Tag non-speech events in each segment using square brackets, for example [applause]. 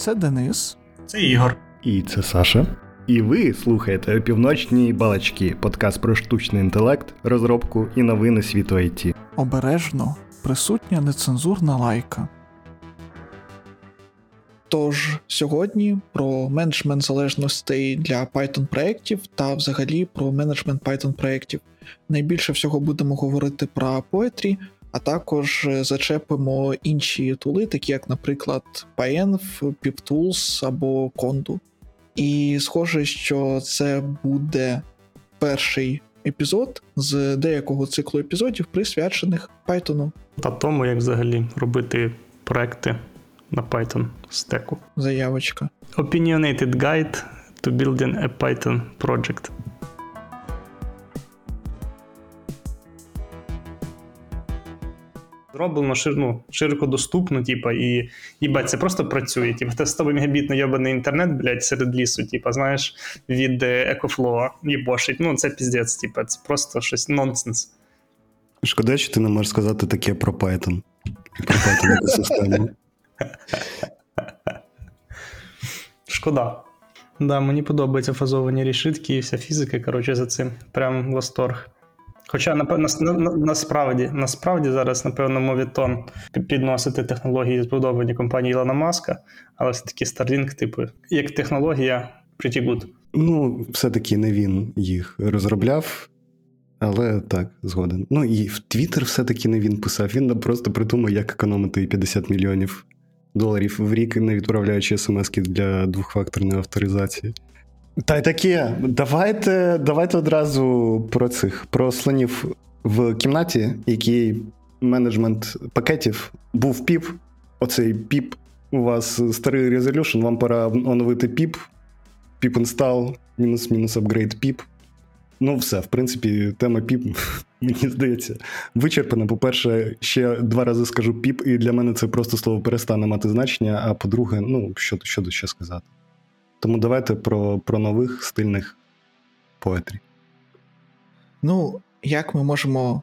Це Денис. Це Ігор. І це Саша. І ви слухаєте півночні балачки, подкаст про штучний інтелект, розробку і новини світу IT. Обережно присутня нецензурна лайка. Тож сьогодні про менеджмент залежностей для Python проєктів та взагалі про менеджмент Python проєктів. Найбільше всього будемо говорити про Poetry, а також зачепимо інші тули, такі як, наприклад, PyEnv, PipTools або Condu. І схоже, що це буде перший епізод з деякого циклу епізодів, присвячених Python. Та тому, як взагалі робити проекти на Python стеку. Заявочка. Opinionated Guide to Building a Python Project. Зроблено шир, ну, широко доступно, типа, і їбать, це просто працює. Типа, це 100 мегабітний йобаний інтернет, блядь, серед лісу, типа, знаєш, від Екофлоа їбошить. Ну, це піздець, типа, це просто щось нонсенс. Шкода, що ти не можеш сказати таке про Python. Про Python екосистему. [laughs] Шкода. Да, мені подобаються фазовані рішитки і вся фізика, коротше, за цим. Прям восторг. Хоча, напевно, на, на, насправді насправді зараз, напевно, мовітон підносити технології, збудовані компанії Ілона Маска, але все-таки Starlink, типу, як технологія, pretty good. Ну, все-таки не він їх розробляв, але так, згоден. Ну і в Твіттер все-таки не він писав. Він просто придумав, як економити 50 мільйонів доларів в рік, не відправляючи смски для двохфакторної авторизації. Та й таке, давайте давайте одразу про цих про слонів в кімнаті, який менеджмент пакетів був pip. Оцей pip. У вас старий resolution, вам пора оновити pip, pip install, мінус-мінус upgrade pip. Ну, все, в принципі, тема pip, [laughs] мені здається, вичерпана. По-перше, ще два рази скажу pip, і для мене це просто слово перестане мати значення. А по-друге, ну, що що тут ще сказати. Тому давайте про про нових стильних поетрі. Ну, як ми можемо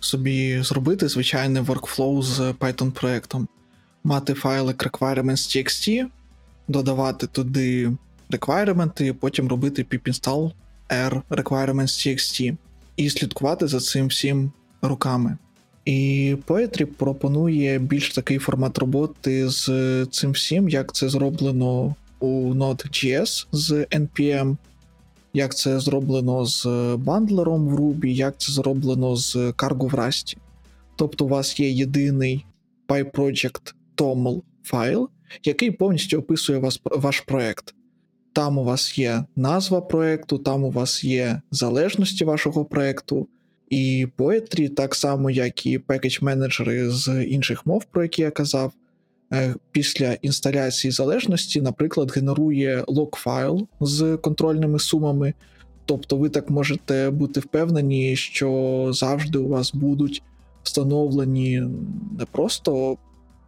собі зробити звичайний workflow з Python проєктом? Мати файлик requirements.txt, додавати туди requirements, потім робити pip-install r requirements.txt і слідкувати за цим всім руками. І Poetry пропонує більш такий формат роботи з цим всім, як це зроблено у Node.js з NPM, як це зроблено з бандлером в Ruby, як це зроблено з Cargo в Rust. Тобто у вас є єдиний PyProject TOML файл, який повністю описує вас, ваш проект. Там у вас є назва проекту, там у вас є залежності вашого проекту, і Poetry, так само, як і пекедж менеджери з інших мов, про які я казав, після інсталяції залежності, наприклад, генерує лог-файл з контрольними сумами. Тобто ви так можете бути впевнені, що завжди у вас будуть встановлені не просто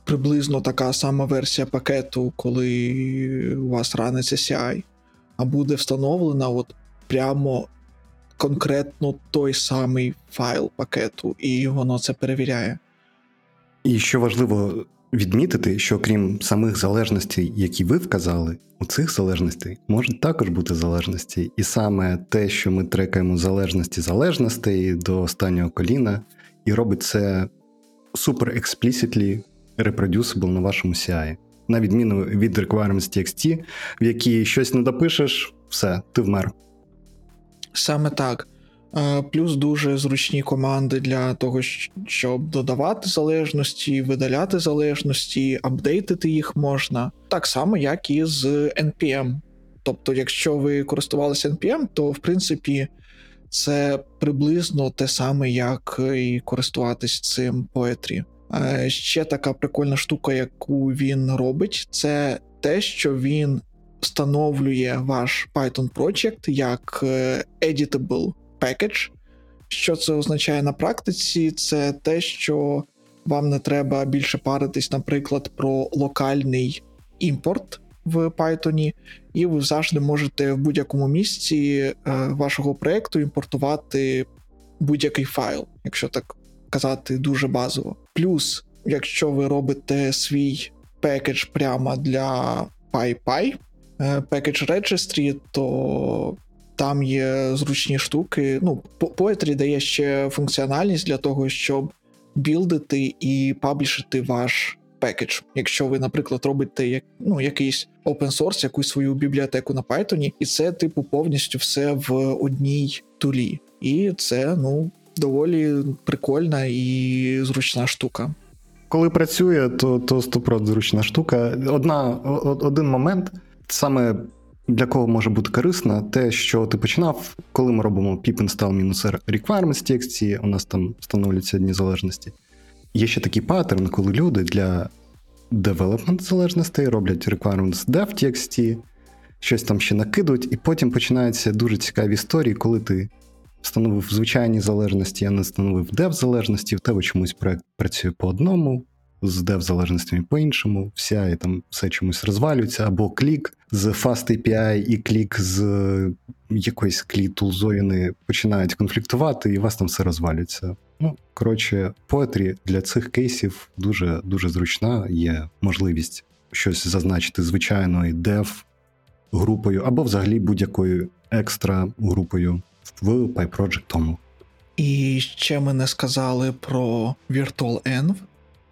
приблизно така сама версія пакету, коли у вас раниться CI, а буде встановлена от прямо конкретно той самий файл пакету, і воно це перевіряє. І що важливо відмітити, що крім самих залежностей, які ви вказали, у цих залежностей можуть також бути залежності, і саме те, що ми трекаємо залежності залежностей до останнього коліна, і робить це супер explicitly reproducible на вашому CI. На відміну від requirements.txt, в якій щось не допишеш, все, ти вмер. Саме так. Е, плюс дуже зручні команди для того, щоб додавати залежності, видаляти залежності, апдейтити їх можна, так само, як і з NPM. Тобто, якщо ви користувалися NPM, то в принципі це приблизно те саме, як і користуватись цим Poetry. Е, ще така прикольна штука, яку він робить, це те, що він встановлює ваш Python Project як е, editable package. Що це означає на практиці? Це те, що вам не треба більше паритись, наприклад, про локальний імпорт в Python, і ви завжди можете в будь-якому місці е, вашого проєкту імпортувати будь-який файл, якщо так казати дуже базово. Плюс, якщо ви робите свій пекедж прямо для PyPy, Package Registry, то там є зручні штуки. Ну, Poetry дає ще функціональність для того, щоб білдити і паблішити ваш пекедж. Якщо ви, наприклад, робите як, ну, якийсь open source, якусь свою бібліотеку на Python, і це, типу, повністю все в одній тулі. І це, ну, доволі прикольна і зручна штука. Коли працює, то то 100% зручна штука. Одна, Один момент саме для кого може бути корисно, те, що ти починав, коли ми робимо pip install-r requirements TXT, у нас там встановлюються одні залежності. Є ще такий паттерн, коли люди для development залежностей роблять requirements dev TXT, щось там ще накидують, і потім починаються дуже цікаві історії, коли ти встановив звичайні залежності, а не встановив dev залежності, в тебе чомусь проект працює по одному, з dev залежностями по-іншому, вся і там все чомусь розвалюється, або клік з Fast API і клік з якоїсь клі тулзою починають конфліктувати, і у вас там все розвалюється. Ну, коротше, Poetry для цих кейсів дуже дуже зручна, є можливість щось зазначити звичайною dev групою, або взагалі будь-якою екстра групою в PyProject тому. І ще ми не сказали про VirtualEnv.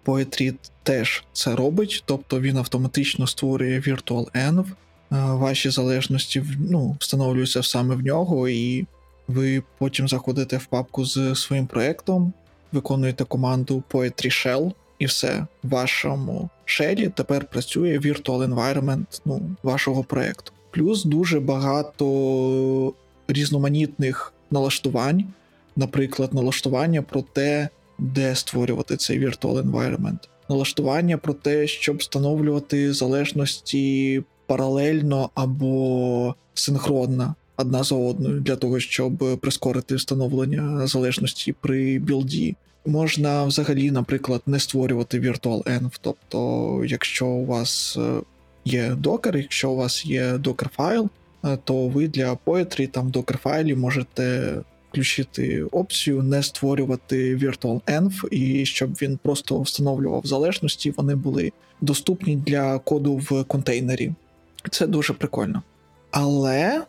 Poetry теж це робить, тобто він автоматично створює VirtualEnv, ваші залежності ну, встановлюються саме в нього, і ви потім заходите в папку з своїм проєктом, виконуєте команду Poetry Shell, і все в вашому шелі тепер працює Virtual Environment ну, вашого проєкту. Плюс дуже багато різноманітних налаштувань, наприклад, налаштування про те, де створювати цей Virtual Environment. Налаштування про те, щоб встановлювати залежності паралельно або синхронно одна за одною, для того, щоб прискорити встановлення залежності при білді. Можна взагалі, наприклад, не створювати Virtual-env, тобто, якщо у вас е, є докер, якщо у вас є докер файл, е, то ви для Poetry там докер файлі можете включити опцію не створювати Virtual-env, і щоб він просто встановлював залежності, вони були доступні для коду в контейнері. Це дуже прикольно. Але,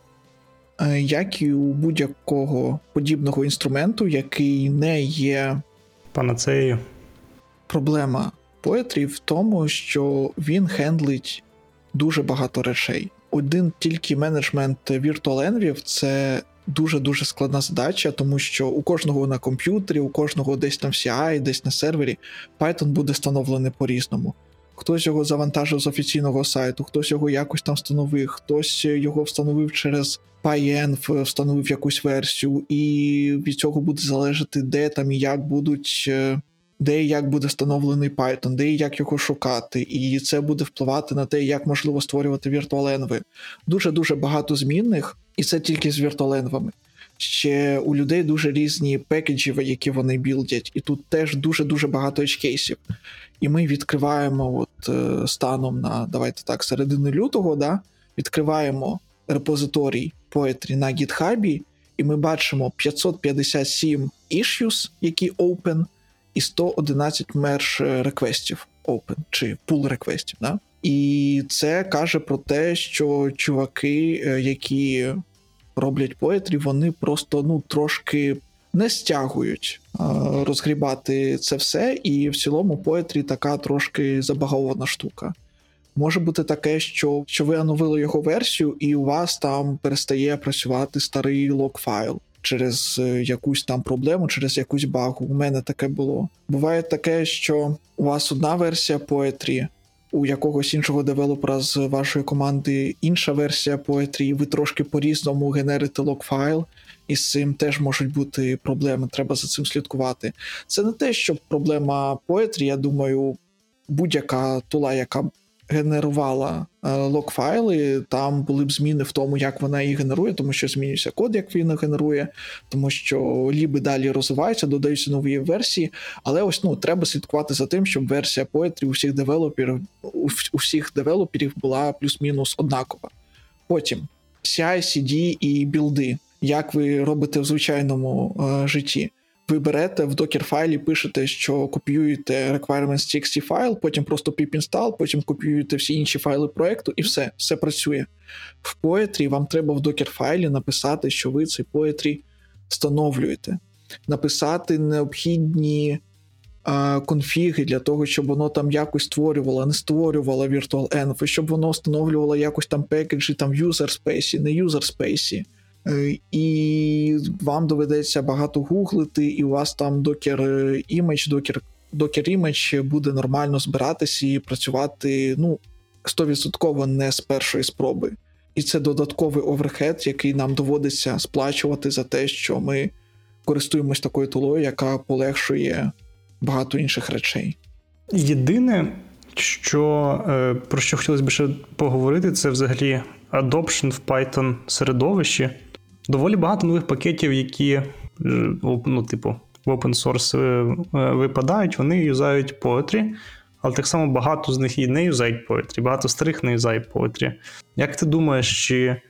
е, як і у будь-якого подібного інструменту, який не є панацеєю, проблема Poetry в тому, що він хендлить дуже багато речей. Один тільки менеджмент Virtual-env це дуже-дуже складна задача, тому що у кожного на комп'ютері, у кожного десь там в CI, десь на сервері Python буде встановлений по-різному. Хтось його завантажив з офіційного сайту, хтось його якось там встановив, хтось його встановив через PyEnv, встановив якусь версію, і від цього буде залежати, де там і як будуть, е, де і як буде встановлений Python, де і як його шукати, і це буде впливати на те, як можливо створювати віртуаленви. Дуже дуже багато змінних, і це тільки з віртуаленвами. Ще у людей дуже різні пекеджі, які вони білдять, і тут теж дуже дуже багато кейсів. І ми відкриваємо от е, станом на давайте так, середини лютого, да, відкриваємо репозиторій Poetry на GitHub, і ми бачимо 557 issues, які open, і 111 merge реквестів open, чи pull реквестів. Да? І це каже про те, що чуваки, е, які роблять Poetry, вони просто ну трошки не стягують розгрібати це все, і в цілому Poetry така трошки забагована штука. Може бути таке, що що ви оновили його версію, і у вас там перестає працювати старий лог-файл через е, якусь там проблему, через якусь багу. У мене таке було. Буває таке, що у вас одна версія Poetry, у якогось іншого девелопера з вашої команди інша версія Poetry, і ви трошки по-різному генерите лог-файл, і з цим теж можуть бути проблеми. Треба за цим слідкувати. Це не те, що проблема Poetry, я думаю, будь-яка тула, яка генерувала е, лог-файли, там були б зміни в тому, як вона їх генерує, тому що змінюється код, як він генерує, тому що ліби далі розвиваються, додаються нові версії. Але ось ну треба слідкувати за тим, щоб версія Poetry у всіх девелоперів у всіх девелоперів була плюс-мінус однакова. Потім CI, CD і білди як ви робите в звичайному е, житті. Ви берете в докер-файлі, пишете, що копіюєте requirements.txt файл, потім просто pip install, потім копіюєте всі інші файли проекту, і все, все працює. В Poetry вам треба в докер-файлі написати, що ви цей Poetry встановлюєте, написати необхідні а, конфіги для того, щоб воно там якось створювало, не створювало virtual env, щоб воно встановлювало якось там пекеджі там в space, не. Е, і вам доведеться багато гуглити, і у вас там докер імідж, докер докер імідж буде нормально збиратися і працювати ну, 100% не з першої спроби. І це додатковий overhead, який нам доводиться сплачувати за те, що ми користуємось такою tool ою, яка полегшує багато інших речей. Єдине, що е, про що хотілося б ще поговорити, це взагалі adoption в Python середовищі доволі багато нових пакетів, які, е, ну, типу, в open source е, е, випадають, вони юзають Poetry, але так само багато з них і не юзають Poetry, багато старих не юзають Poetry. Як ти думаєш, чи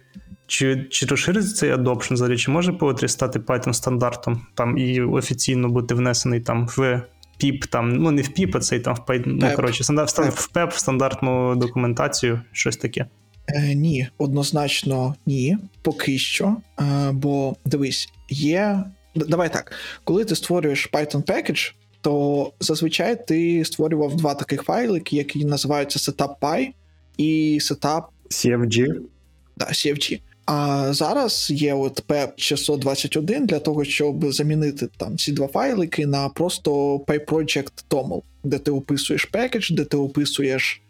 чи, чи розшириться цей adoption взагалі, чи може Poetry стати Python стандартом там і офіційно бути внесений там в PIP, там, ну не в PIP, а цей там в Python, ну, коротше, стандарт, в PEP, в стандартну документацію, щось таке. Е, Ні, однозначно ні, поки що. Е, Бо дивись, є. Давай так, коли ти створюєш Python package, то зазвичай ти створював два таких файлики, які називаються setup.py і setup CFG. Да, CFG. А зараз є от PEP 621 для того, щоб замінити там ці два файлики на просто PyProject TOML, де ти описуєш package, де ти описуєш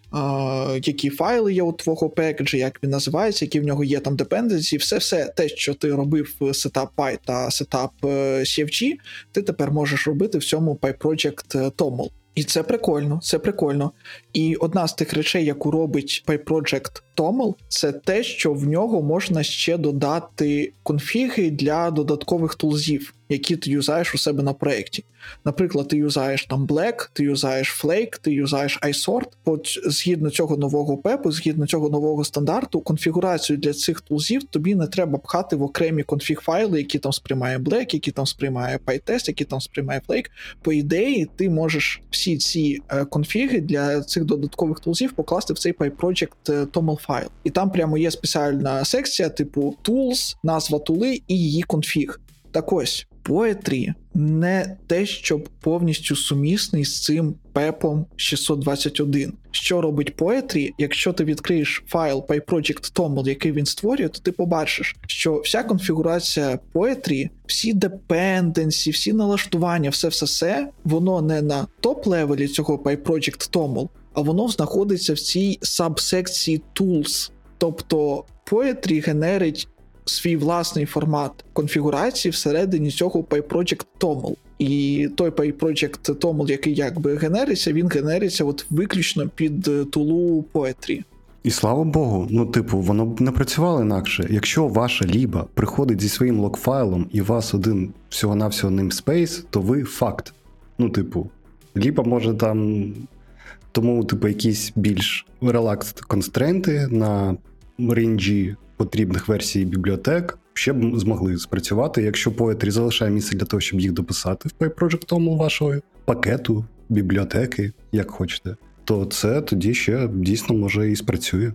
які файли є у твого package а, як він називається, які в нього є там dependency, все-все те, що ти робив setup py та setup е, CFG, ти тепер можеш робити в цьому PyProject TOML. І це прикольно, це прикольно. І одна з тих речей, яку робить PyProject TOML, це те, що в нього можна ще додати конфіги для додаткових тулзів, які ти юзаєш у себе на проєкті. Наприклад, ти юзаєш там Black, ти юзаєш Flake, ти юзаєш iSort. От згідно цього нового пепу, згідно цього нового стандарту, конфігурацію для цих тулзів тобі не треба пхати в окремі конфіг файли, які там сприймає Black, які там сприймає PyTest, які там сприймає Flake. По ідеї, ти можеш всі ці е, конфіги для цих додаткових tools ів покласти в цей PyProject е, TOML файл. І там прямо є спеціальна секція, типу tools, назва tool и і її конфіг. Так ось. Poetry не те, щоб повністю сумісний з цим PEP ом 621. Що робить Poetry? Якщо ти відкриєш файл PyProject TOML, який він створює, то ти побачиш, що вся конфігурація Poetry, всі dependency, всі налаштування, все все все воно не на top-level і цього PyProject TOML, а воно знаходиться в цій сабсекції Tools. Тобто Poetry генерить свій власний формат конфігурації всередині цього PyProject TOML. І той PyProject TOML, який якби генериться, він генериться от виключно під е, тулу Poetry. І слава Богу, ну, типу, воно б не працювало інакше. Якщо ваша ліба приходить зі своїм локфайлом і у вас один всього-навсього namespace, то ви факт. Ну, типу, ліба може там. Тому, типу, якісь більш relax constraint и на range і потрібних версій бібліотек ще б змогли спрацювати, якщо Poetry залишає місце для того, щоб їх дописати в PyProject вашого пакету, бібліотеки, як хочете, то це тоді ще дійсно може і спрацює.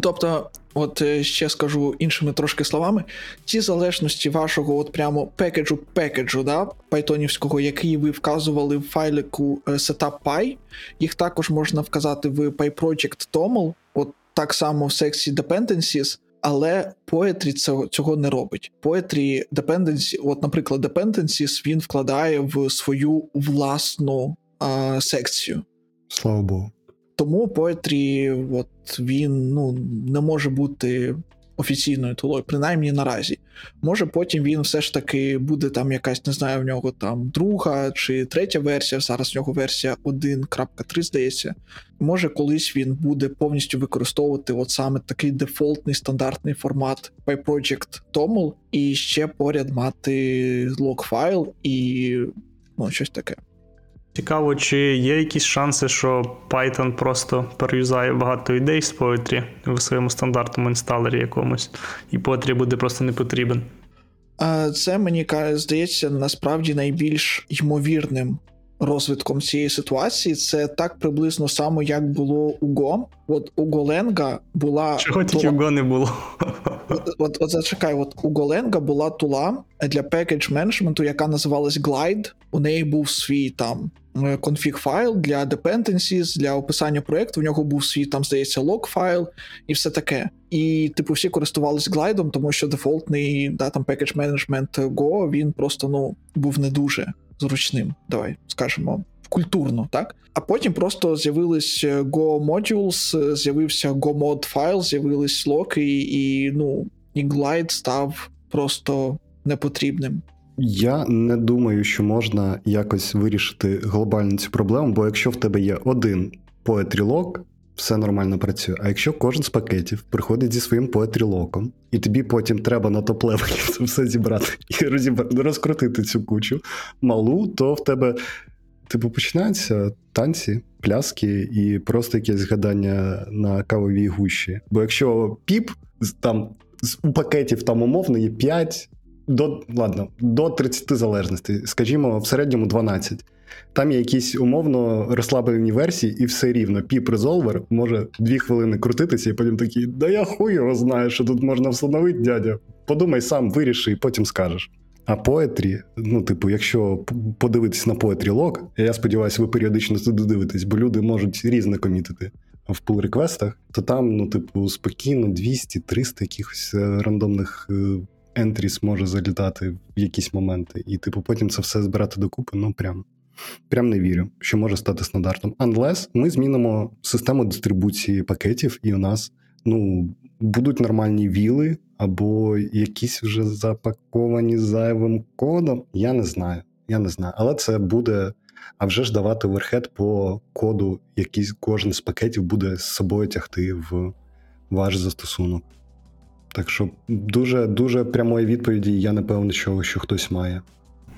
Тобто, от е, ще скажу іншими трошки словами, ці залежності вашого от прямо package у package у, да, пайтонівського, який ви вказували в файлику е, setup.py, їх також можна вказати в PyProject TOML, от так само в секції Dependencies, але Poetry цього цього не робить. Poetry Dependency, от, наприклад, Dependencies він вкладає в свою власну а, секцію. Слава Богу. Тому Poetry, от він ну, не може бути офіційною тулою, принаймні наразі. Може, потім він все ж таки буде там якась, не знаю, в нього там друга чи третя версія. Зараз в нього версія 1.3, здається. Може, колись він буде повністю використовувати от саме такий дефолтний стандартний формат PyProject TOML і ще поряд мати лог-файл і ну, щось таке. Цікаво, чи є якісь шанси, що Python просто переюзає багато ідей з Poetry в своєму стандартному інсталері якомусь, і Poetry буде просто не потрібен. Це мені здається насправді найбільш ймовірним розвитком цієї ситуації. Це так приблизно само, як було у Go. От у Голенга була чого тільки у Go не було. От, от, от зачекай, от у Голенга була тула для пекедж менеджменту, яка називалась Glide. У неї був свій там конфіг файл для dependencies, для описання проєкту. В нього був свій там, здається, лог файл і все таке. І, типу, всі користувалися глайдом, тому що дефолтний да, там package management Go, він просто ну був не дуже зручним. Давай скажемо. Культурно, так? А потім просто з'явились Go Modules, з'явився go.mod файл, з'явились локи, і ну, і став просто непотрібним. Я не думаю, що можна якось вирішити глобально цю проблему, бо якщо в тебе є один poetry.lock, все нормально працює. А якщо кожен з пакетів приходить зі своїм poetry.lock 'ом, і тобі потім треба на топ-левелі [laughs] це все зібрати і розібрати, розкрутити цю кучу малу, то в тебе типу починаються танці, пляски і просто якесь згадання на кавовій гущі. Бо якщо піп там у пакетів там умовно є 5 до ладно, до 30 залежностей, скажімо, в середньому 12. Там є якісь умовно розслаблені версії, і все рівно. Піп резолвер може дві хвилини крутитися, і потім такий, да я хуй його знаю, що тут можна встановити, дядя. Подумай сам, виріши, і потім скажеш. А поетрі, ну, типу, якщо подивитись на поетрі лог, я сподіваюся, ви періодично туди дивитесь, бо люди можуть різне комітити в пул реквестах, то там, ну, типу, спокійно 200-300 якихось е, рандомних ентріс може залітати в якісь моменти, і, типу, потім це все збирати докупи, ну прям. Прям не вірю, що може стати стандартом. Unless ми змінимо систему дистрибуції пакетів, і у нас ну, будуть нормальні віли або якісь вже запаковані зайвим кодом. Я не знаю. Я не знаю. Але це буде а вже ж давати верхет по коду, який кожен з пакетів буде з собою тягти в ваш застосунок. Так що дуже дуже прямої відповіді я не певний, що, що хтось має.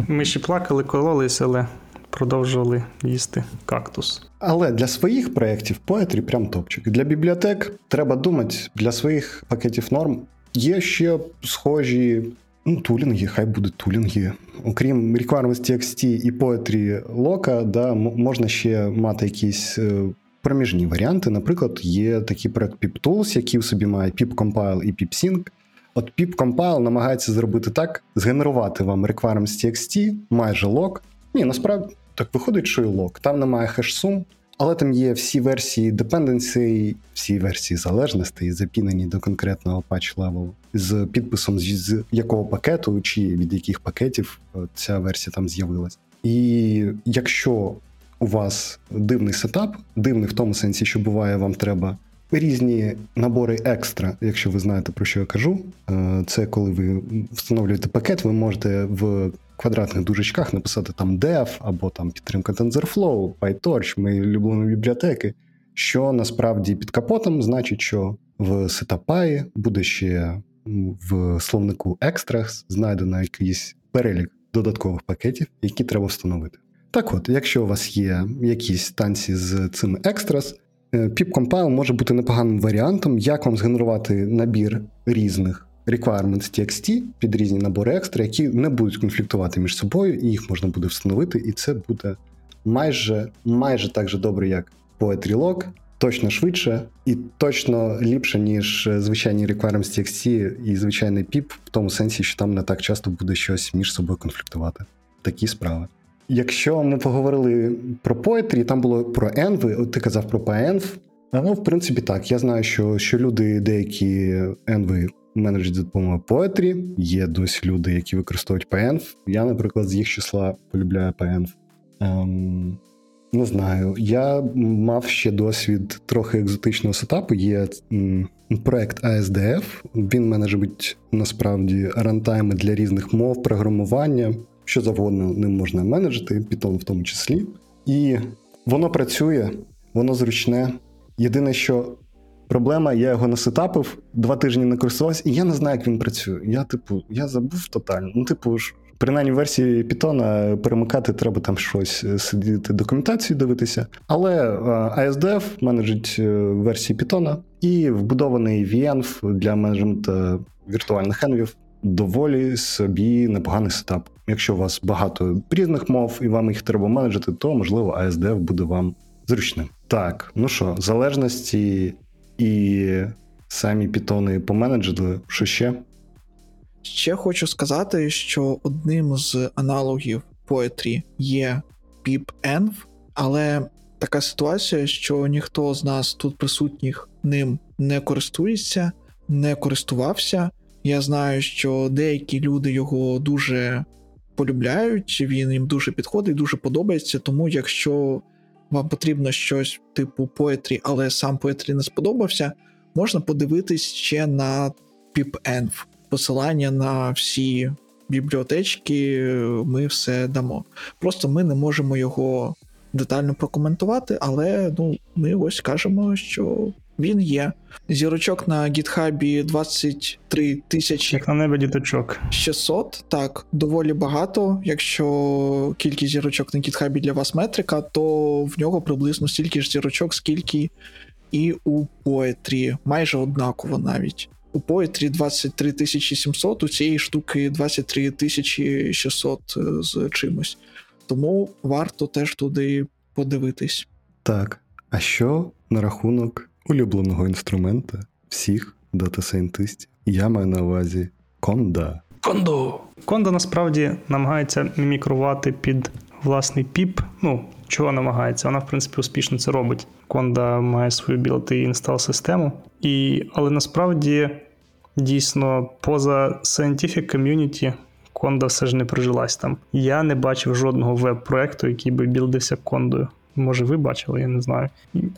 Ми ще плакали, кололись, але продовжували їсти кактус. Але для своїх проєктів Poetry прям топчик. Для бібліотек треба думати, для своїх пакетів норм є ще схожі. Ну, тулінги, хай будуть тулінги. Окрім requirements.txt і Poetry Loka, да, можна ще мати якісь е, проміжні варіанти. Наприклад, є такий проект PipTools, який в собі має PipCompile і PipSync. От PipCompile намагається зробити так: згенерувати вам requirements.txt, майже лог. Ні, насправді так виходить, що і лок. Там немає хеш-сум, але там є всі версії dependency, всі версії залежностей, запінені до конкретного патч левелу, з підписом з якого пакету чи від яких пакетів е, ця версія там з'явилась. І якщо у вас дивний сетап, дивний в тому сенсі, що буває, вам треба різні набори екстра, якщо ви знаєте про що я кажу. Е, це коли ви встановлюєте пакет, ви можете в квадратних дужечках написати там dev або там підтримка TensorFlow, PyTorch, мої улюблені бібліотеки. Що насправді під капотом значить, що в SetAPI буде ще в словнику Extras знайдено якийсь перелік додаткових пакетів, які треба встановити. Так от, якщо у вас є якісь танці з цими Extras, PipCompile може бути непоганим варіантом, як вам згенерувати набір різних requirements TXT під різні набори екстра, які не будуть конфліктувати між собою, і їх можна буде встановити, і це буде майже майже так же добре, як Poetry Log, точно швидше і точно ліпше, ніж звичайні requirements TXT і звичайний PIP, в тому сенсі, що там не так часто буде щось між собою конфліктувати. Такі справи. Якщо ми поговорили про Poetry, там було про от ти казав про PyEnv. Ну, в принципі, так. Я знаю, що що люди деякі Envy менеджер за допомогою Poetry. Є досі люди, які використовують PNV. Я, наприклад, з їх числа полюбляю PNV. Ем, Не знаю. Я мав ще досвід трохи екзотичного сетапу. Є проект ASDF. Він менеджить насправді рантайми для різних мов, програмування. Що завгодно ним можна менеджити, Python в тому числі. І воно працює, воно зручне. Єдине, що Проблема, я його насетапив, два тижні не користувався, і я не знаю, як він працює. Я, типу, я забув тотально. Ну, типу, ж, принаймні версії Python перемикати треба там щось е, сидіти, документацію дивитися. Але ASDF менеджить е, версії Python і вбудований VNF для менеджменту віртуальних енвів. доволі собі непоганий сетап. Якщо у вас багато різних мов і вам їх треба менеджити, то можливо ASDF буде вам зручним. Так, ну що, залежності і самі питони поменеджили, що ще? Ще хочу сказати, що одним з аналогів Poetry є PipEnv, але така ситуація, що ніхто з нас тут присутніх ним не користується, не користувався. Я знаю, що деякі люди його дуже полюбляють, він їм дуже підходить, дуже подобається. Тому, якщо вам потрібно щось типу Poetry, але сам Poetry не сподобався, можна подивитись ще на PipEnv. Посилання на всі бібліотечки ми все дамо. Просто ми не можемо його детально прокоментувати, але ну, ми ось кажемо, що він є. Зірочок на гітхабі 23 тисячі Як на небі діточок. 600, так, доволі багато. Якщо кількість зірочок на гітхабі для вас метрика, то в нього приблизно стільки ж зірочок, скільки і у Poetry, майже однаково навіть. У Poetry 23 700, у цієї штуки 23 600 з чимось. Тому варто теж туди подивитись. Так. А що на рахунок улюбленого інструмента всіх дата-сайентистів? Я маю на увазі Conda. Conda. Conda насправді намагається мімікрувати під власний pip. Ну, чого намагається? Вона, в принципі, успішно це робить. Conda має свою build-ти install систему. І, Але насправді, дійсно, поза scientific community Конда все ж не прижилась там. Я не бачив жодного веб-проекту, який би білдився кондою. Може, ви бачили, я не знаю.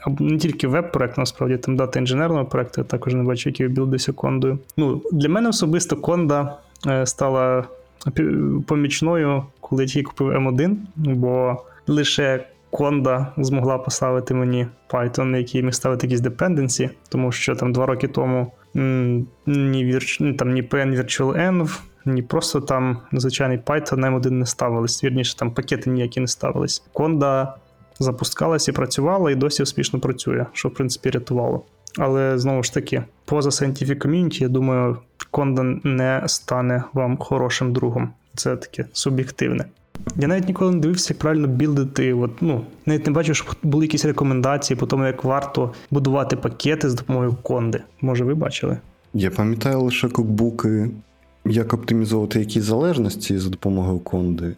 Або не тільки веб-проект, насправді там дата інженерного проекту, я також не бачу, який білдився кондою. Ну, Для мене особисто конда стала помічною, коли я тільки купив M1, бо лише конда змогла поставити мені Python, який міг ставити якісь dependency, тому що там два роки тому ні, вірч... там, ні PN Virtual Env, ні просто там звичайний Python на M1 не ставились. Вірніше, там пакети ніякі не ставились. Конда запускалась і працювала, і досі успішно працює, що в принципі рятувало. Але знову ж таки, поза Scientific Community, я думаю, Конда не стане вам хорошим другом. Це таке суб'єктивне. Я навіть ніколи не дивився, як правильно білдити. От, ну, Навіть не бачив, що були якісь рекомендації по тому, як варто будувати пакети з допомогою конди. Може, ви бачили? Я пам'ятаю лише кукбуки, як оптимізовувати якісь залежності за допомогою конди,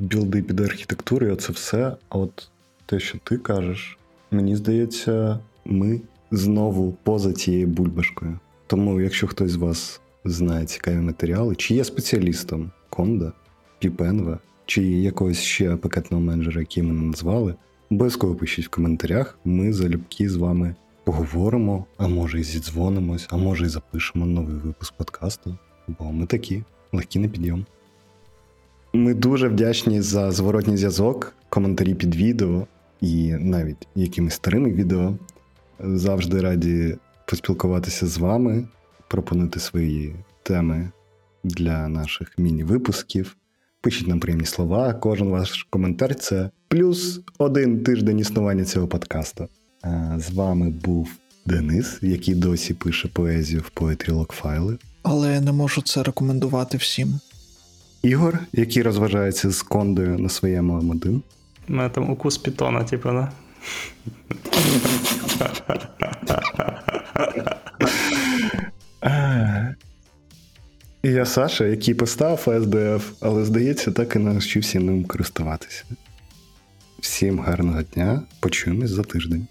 білди під архітектури, оце все. А от те, що ти кажеш, мені здається, ми знову поза цією бульбашкою. Тому, якщо хтось з вас знає цікаві матеріали, чи є спеціалістом Конда, PPNV, чи якогось ще пакетного менеджера, який ми назвали, обов'язково пишіть в коментарях. Ми залюбки з вами поговоримо, а може і зідзвонимось, а може і запишемо новий випуск подкасту. Бо ми такі легкі на підйом. Ми дуже вдячні за зворотній зв'язок, коментарі під відео і навіть якимись старими відео. Завжди раді поспілкуватися з вами, пропонувати свої теми для наших міні-випусків. Пишіть нам приємні слова. Кожен ваш коментар це плюс один тиждень існування цього подкасту. З вами був Денис, який досі пише поезію в Poetry Log. Але я не можу це рекомендувати всім. Ігор, який розважається з кондою на своєму М1. У мене там укус пітона, типу, да? І [laughs] я Саша, який поставив SDF, але здається, так і навчився ним користуватися. Всім гарного дня, почуємось за тиждень.